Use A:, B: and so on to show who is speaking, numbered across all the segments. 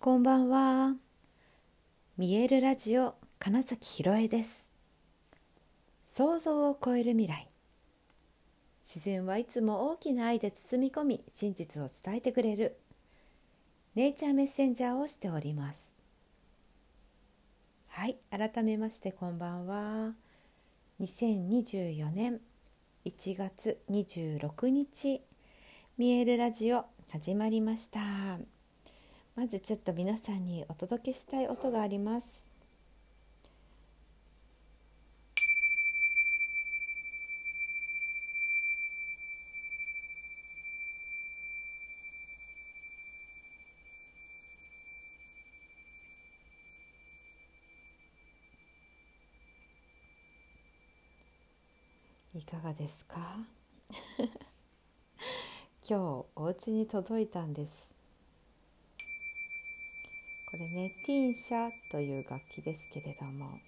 A: こんばんは。見えるラジオ金崎ひろえです。想像を超える未来。自然はいつも大きな愛で包み込み、真実を伝えてくれる。ネイチャーメッセンジャーをしております。はい、改めましてこんばんは。2024年1月26日、見えるラジオ始まりました。まずちょっと皆さんにお届けしたい音があります。いかがですか？今日お家に届いたんです。これねティンシャという楽器ですけれども。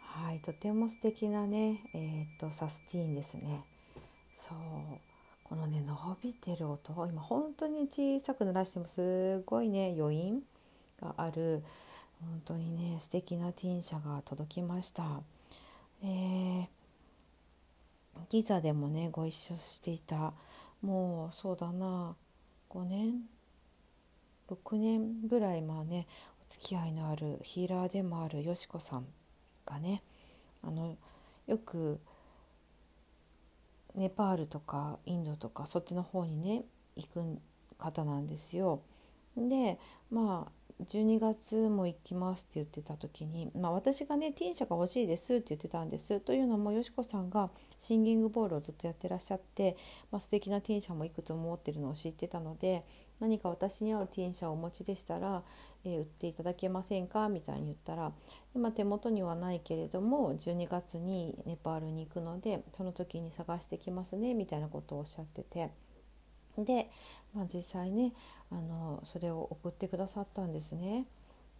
A: はいとても素敵なねえっ、とサスティーンですね。そうこのね伸びてる音今本当に小さく鳴らしてもすごいね余韻がある本当にね素敵なティンシャが届きました。えー、ギザでもねご一緒していたもうそうだな5年6年ぐらいまあねお付き合いのあるヒーラーでもあるよしこさんがねあのよくネパールとかインドとかそっちの方にね行く方なんですよ。でまあ12月も行きますって言ってた時に、まあ、私がねティンシャが欲しいですって言ってたんです。というのもよしこさんがシンギングボールをずっとやってらっしゃって、まあ、素敵なティンシャもいくつも持ってるのを知ってたので何か私に合うティンシャをお持ちでしたら、えー、売っていただけませんか？みたいに言ったら今手元にはないけれども12月にネパールに行くのでその時に探してきますねみたいなことをおっしゃってて。で、まあ、実際ねあのそれを送ってくださったんですね。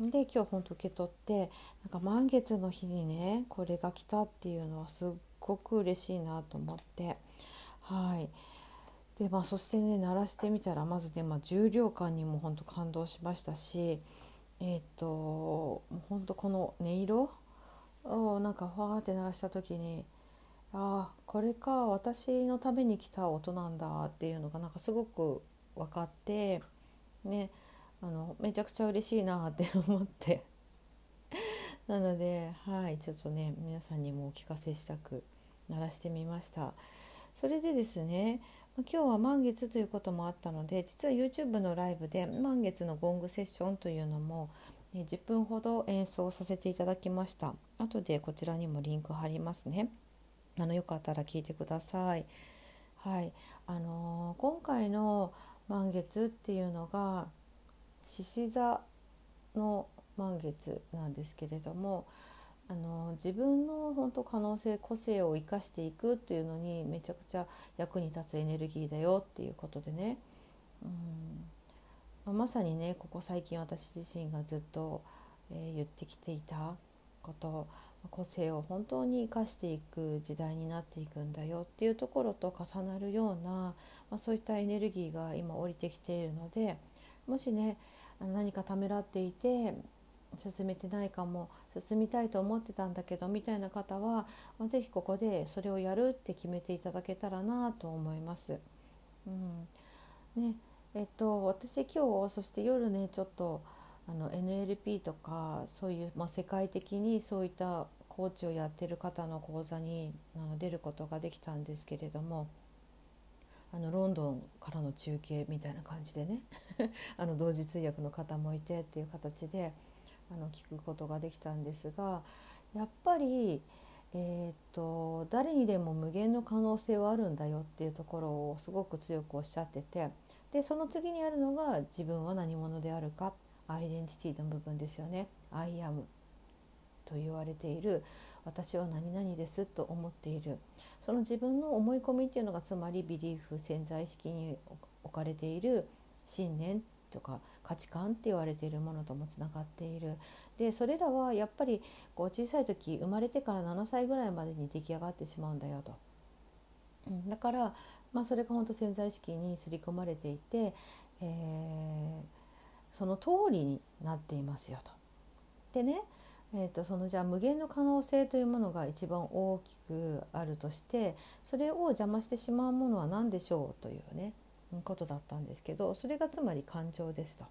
A: で今日ほんと受け取ってなんか満月の日にねこれが来たっていうのはすっごく嬉しいなと思ってはいでまあそしてね鳴らしてみたらまずね、まあ、重量感にも本当感動しましたしえっ、ー、と本当この音色をなんかファーって鳴らした時にああこれか私のために来た音なんだっていうのがなんかすごく分かってねあのめちゃくちゃ嬉しいなって 思って。なのではいちょっとね皆さんにもお聞かせしたく鳴らしてみました。それでですね今日は満月ということもあったので実は YouTube のライブで満月のゴングセッションというのも10分ほど演奏させていただきました。後でこちらにもリンク貼りますね。あのよかったら聞いてください。はいあのー、今回の満月っていうのが獅子座の満月なんですけれどもあの自分の本当可能性個性を生かしていくっていうのにめちゃくちゃ役に立つエネルギーだよっていうことでね、うん。まさにねここ最近私自身がずっと、えー、言ってきていたこと。個性を本当に生かしていく時代になっていくんだよっていうところと重なるような、まあ、そういったエネルギーが今降りてきているのでもしね何かためらっていて進めてないかも進みたいと思ってたんだけどみたいな方は、まあ、是非ここでそれをやるって決めていただけたらなと思います。うんねえっと、私今日そして夜ねちょっとあの NLP とかそういう、まあ、世界的にそういったコーチをやってる方の講座にあの出ることができたんですけれどもあのロンドンからの中継みたいな感じでね あの同時通訳の方もいてっていう形であの聞くことができたんですがやっぱり、えー、っと誰にでも無限の可能性はあるんだよっていうところをすごく強くおっしゃっててでその次にあるのが自分は何者であるかアイデンティティの部分ですよね。 I am と言われている私は何々ですと思っているその自分の思い込みっていうのがつまり belief 潜在意識に置かれている信念とか価値観って言われているものともつながっているでそれらはやっぱりこう小さい時生まれてから7歳ぐらいまでに出来上がってしまうんだよと。だから、まあ、それが本当潜在意識に刷り込まれていて、えーその通りになっていますよと。でね、えーと、そのじゃあ無限の可能性というものが一番大きくあるとしてそれを邪魔してしまうものは何でしょうというねことだったんですけどそれがつまり感情ですと。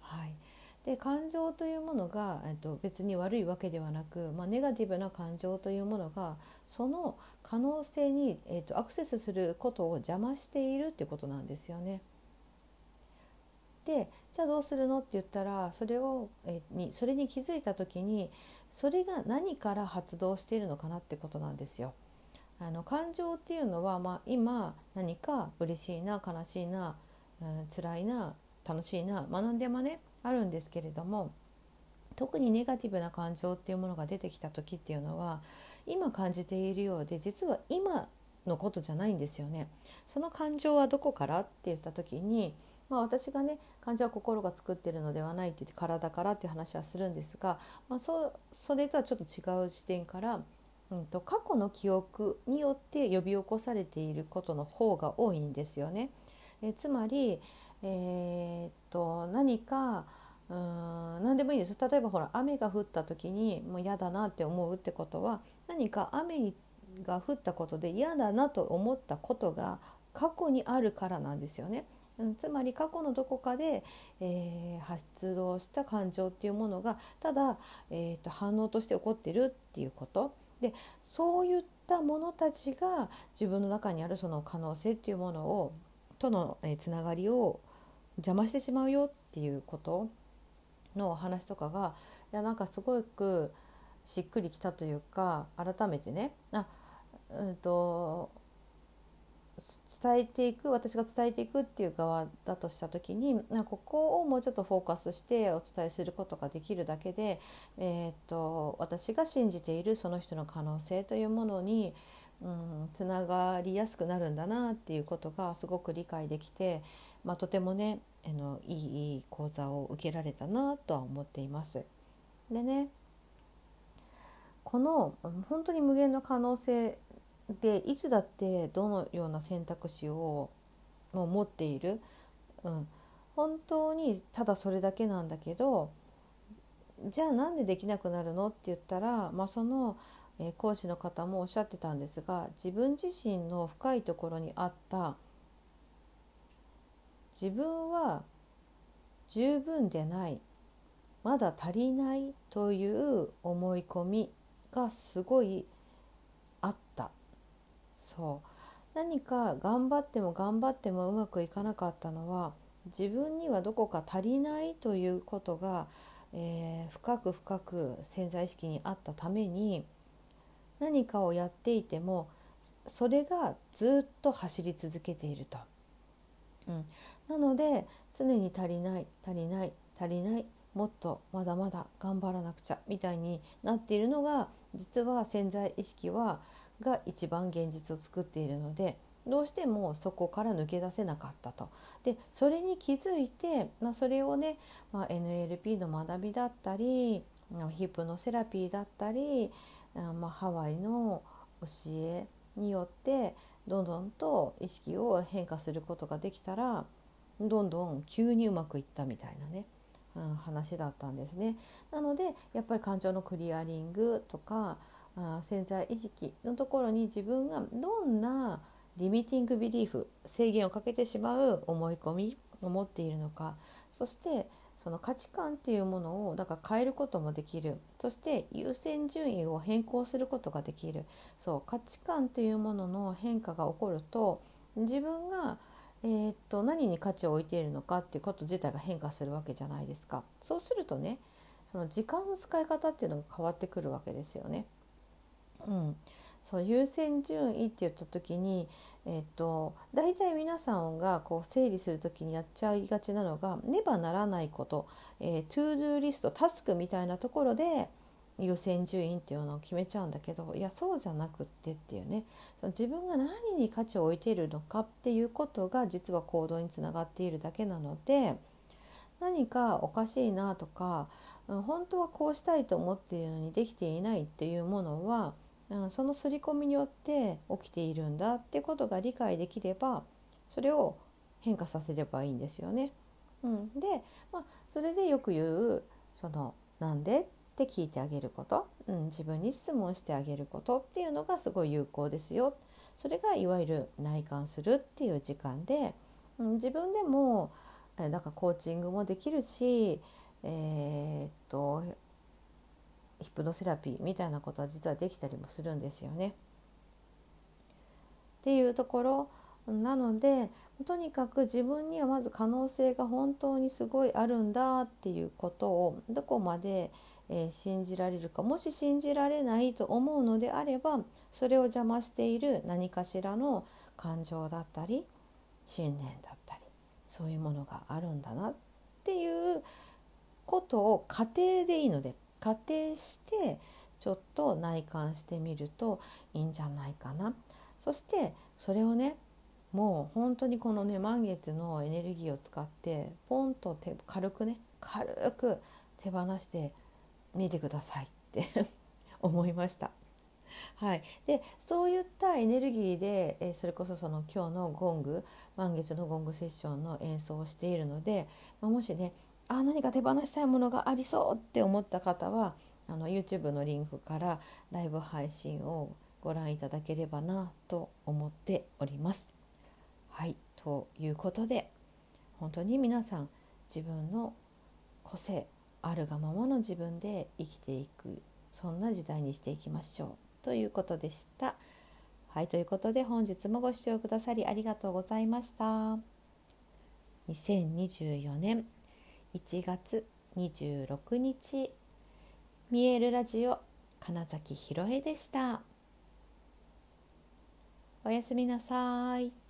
A: はい、で感情というものが、えーと、別に悪いわけではなく、まあ、ネガティブな感情というものがその可能性に、えーとアクセスすることを邪魔しているっていうことなんですよね。でじゃあどうするの？って言ったらそれを、えにそれに気づいた時にそれが何から発動しているのかなってことなんですよ。あの感情っていうのは、まあ、今何か嬉しいな悲しいな、うん、辛いな楽しいな、まあ、何でもねあるんですけれども特にネガティブな感情っていうものが出てきた時っていうのは今感じているようで実は今のことじゃないんですよね。その感情はどこから？って言った時にまあ、私がね感情は心が作ってるのではないって言って体からっていう話はするんですが、まあ、そそれとはちょっと違う視点から、うんと、過去の記憶によって呼び起こされていることの方が多いんですよね。えつまり、えー、っと何かうん何でもいいです例えばほら雨が降った時にもう嫌だなって思うってことは何か雨が降ったことで嫌だなと思ったことが過去にあるからなんですよね。うん、つまり過去のどこかで、えー、発動した感情っていうものがただ、えーと、反応として起こってるっていうこと。でそういったものたちが自分の中にあるその可能性っていうものをとの、えー、つながりを邪魔してしまうよっていうこと。のお話とかがいやなんかすごくしっくりきたというか改めてね。あうんと伝えていく私が伝えていくっていう側だとした時にここをもうちょっとフォーカスしてお伝えすることができるだけで、えー、っと私が信じているその人の可能性というものに、うん、つながりやすくなるんだなっていうことがすごく理解できて、まあ、とてもねあのいい講座を受けられたなとは思っています。でねこの本当に無限の可能性でいつだってどのような選択肢をもう持っている、うん、本当にただそれだけなんだけどじゃあなんでできなくなるのって言ったら、まあ、その、え講師の方もおっしゃってたんですが自分自身の深いところにあった。自分は十分でない。まだ足りないという思い込みがすごいあった。そう何か頑張っても頑張ってもうまくいかなかったのは自分にはどこか足りないということが、えー、深く深く潜在意識にあったために何かをやっていてもそれがずっと走り続けていると。うん、なので常に足りない足りない足りないもっとまだまだ頑張らなくちゃみたいになっているのが実は潜在意識はが一番現実を作っているのでどうしてもそこから抜け出せなかったと。でそれに気づいて、まあ、それをね、まあ、NLP の学びだったりヒプノセラピーだったり、まあ、ハワイの教えによってどんどんと意識を変化することができたらどんどん急にうまくいったみたいなね、うん、話だったんですね。なのでやっぱり感情のクリアリングとかあ潜在意識のところに自分がどんなリミティングビリーフ制限をかけてしまう思い込みを持っているのか。そしてその価値観っていうものをだから変えることもできる。そして優先順位を変更することができる。そう価値観っていうものの変化が起こると自分が、えー、っと何に価値を置いているのかっていうこと自体が変化するわけじゃないですか。そうするとねその時間の使い方っていうのが変わってくるわけですよね。うん、そう優先順位って言った時に、えーと、大体皆さんがこう整理する時にやっちゃいがちなのがねばならないこと、えー、 to do list タスクみたいなところで優先順位っていうのを決めちゃうんだけどいやそうじゃなくってっていうね。その自分が何に価値を置いているのかっていうことが実は行動につながっているだけなので何かおかしいなとか本当はこうしたいと思っているのにできていないっていうものはうん、その刷り込みによって起きているんだってことが理解できればそれを変化させればいいんですよね。うん、で、まあ、それでよく言うその「なんで?」って聞いてあげること、うん、自分に質問してあげることっていうのがすごい有効ですよ。それがいわゆる内観するっていう時間で、うん、自分でもなんかコーチングもできるし、えー、っとヒプノセラピーみたいなことは実はできたりもするんですよね。っていうところなのでとにかく自分にはまず可能性が本当にすごいあるんだっていうことをどこまで、えー、信じられるかもし信じられないと思うのであればそれを邪魔している何かしらの感情だったり信念だったりそういうものがあるんだなっていうことを仮定でいいので仮定してちょっと内観してみるといいんじゃないかな。そしてそれをねもう本当にこのね満月のエネルギーを使ってポンと手軽くね軽く手放してみてくださいって 思いました。はい、でそういったエネルギーで、えそれこそその今日のゴング満月のゴングセッションの演奏をしているので、まあ、もしねあ何か手放したいものがありそうって思った方はあの YouTube のリンクからライブ配信をご覧いただければなと思っております。はいということで本当に皆さん自分の個性あるがままの自分で生きていくそんな時代にしていきましょうということでした。はいということで本日もご視聴くださりありがとうございました。2024年1月26日見えるラジオ金崎ひろえでした。おやすみなさい。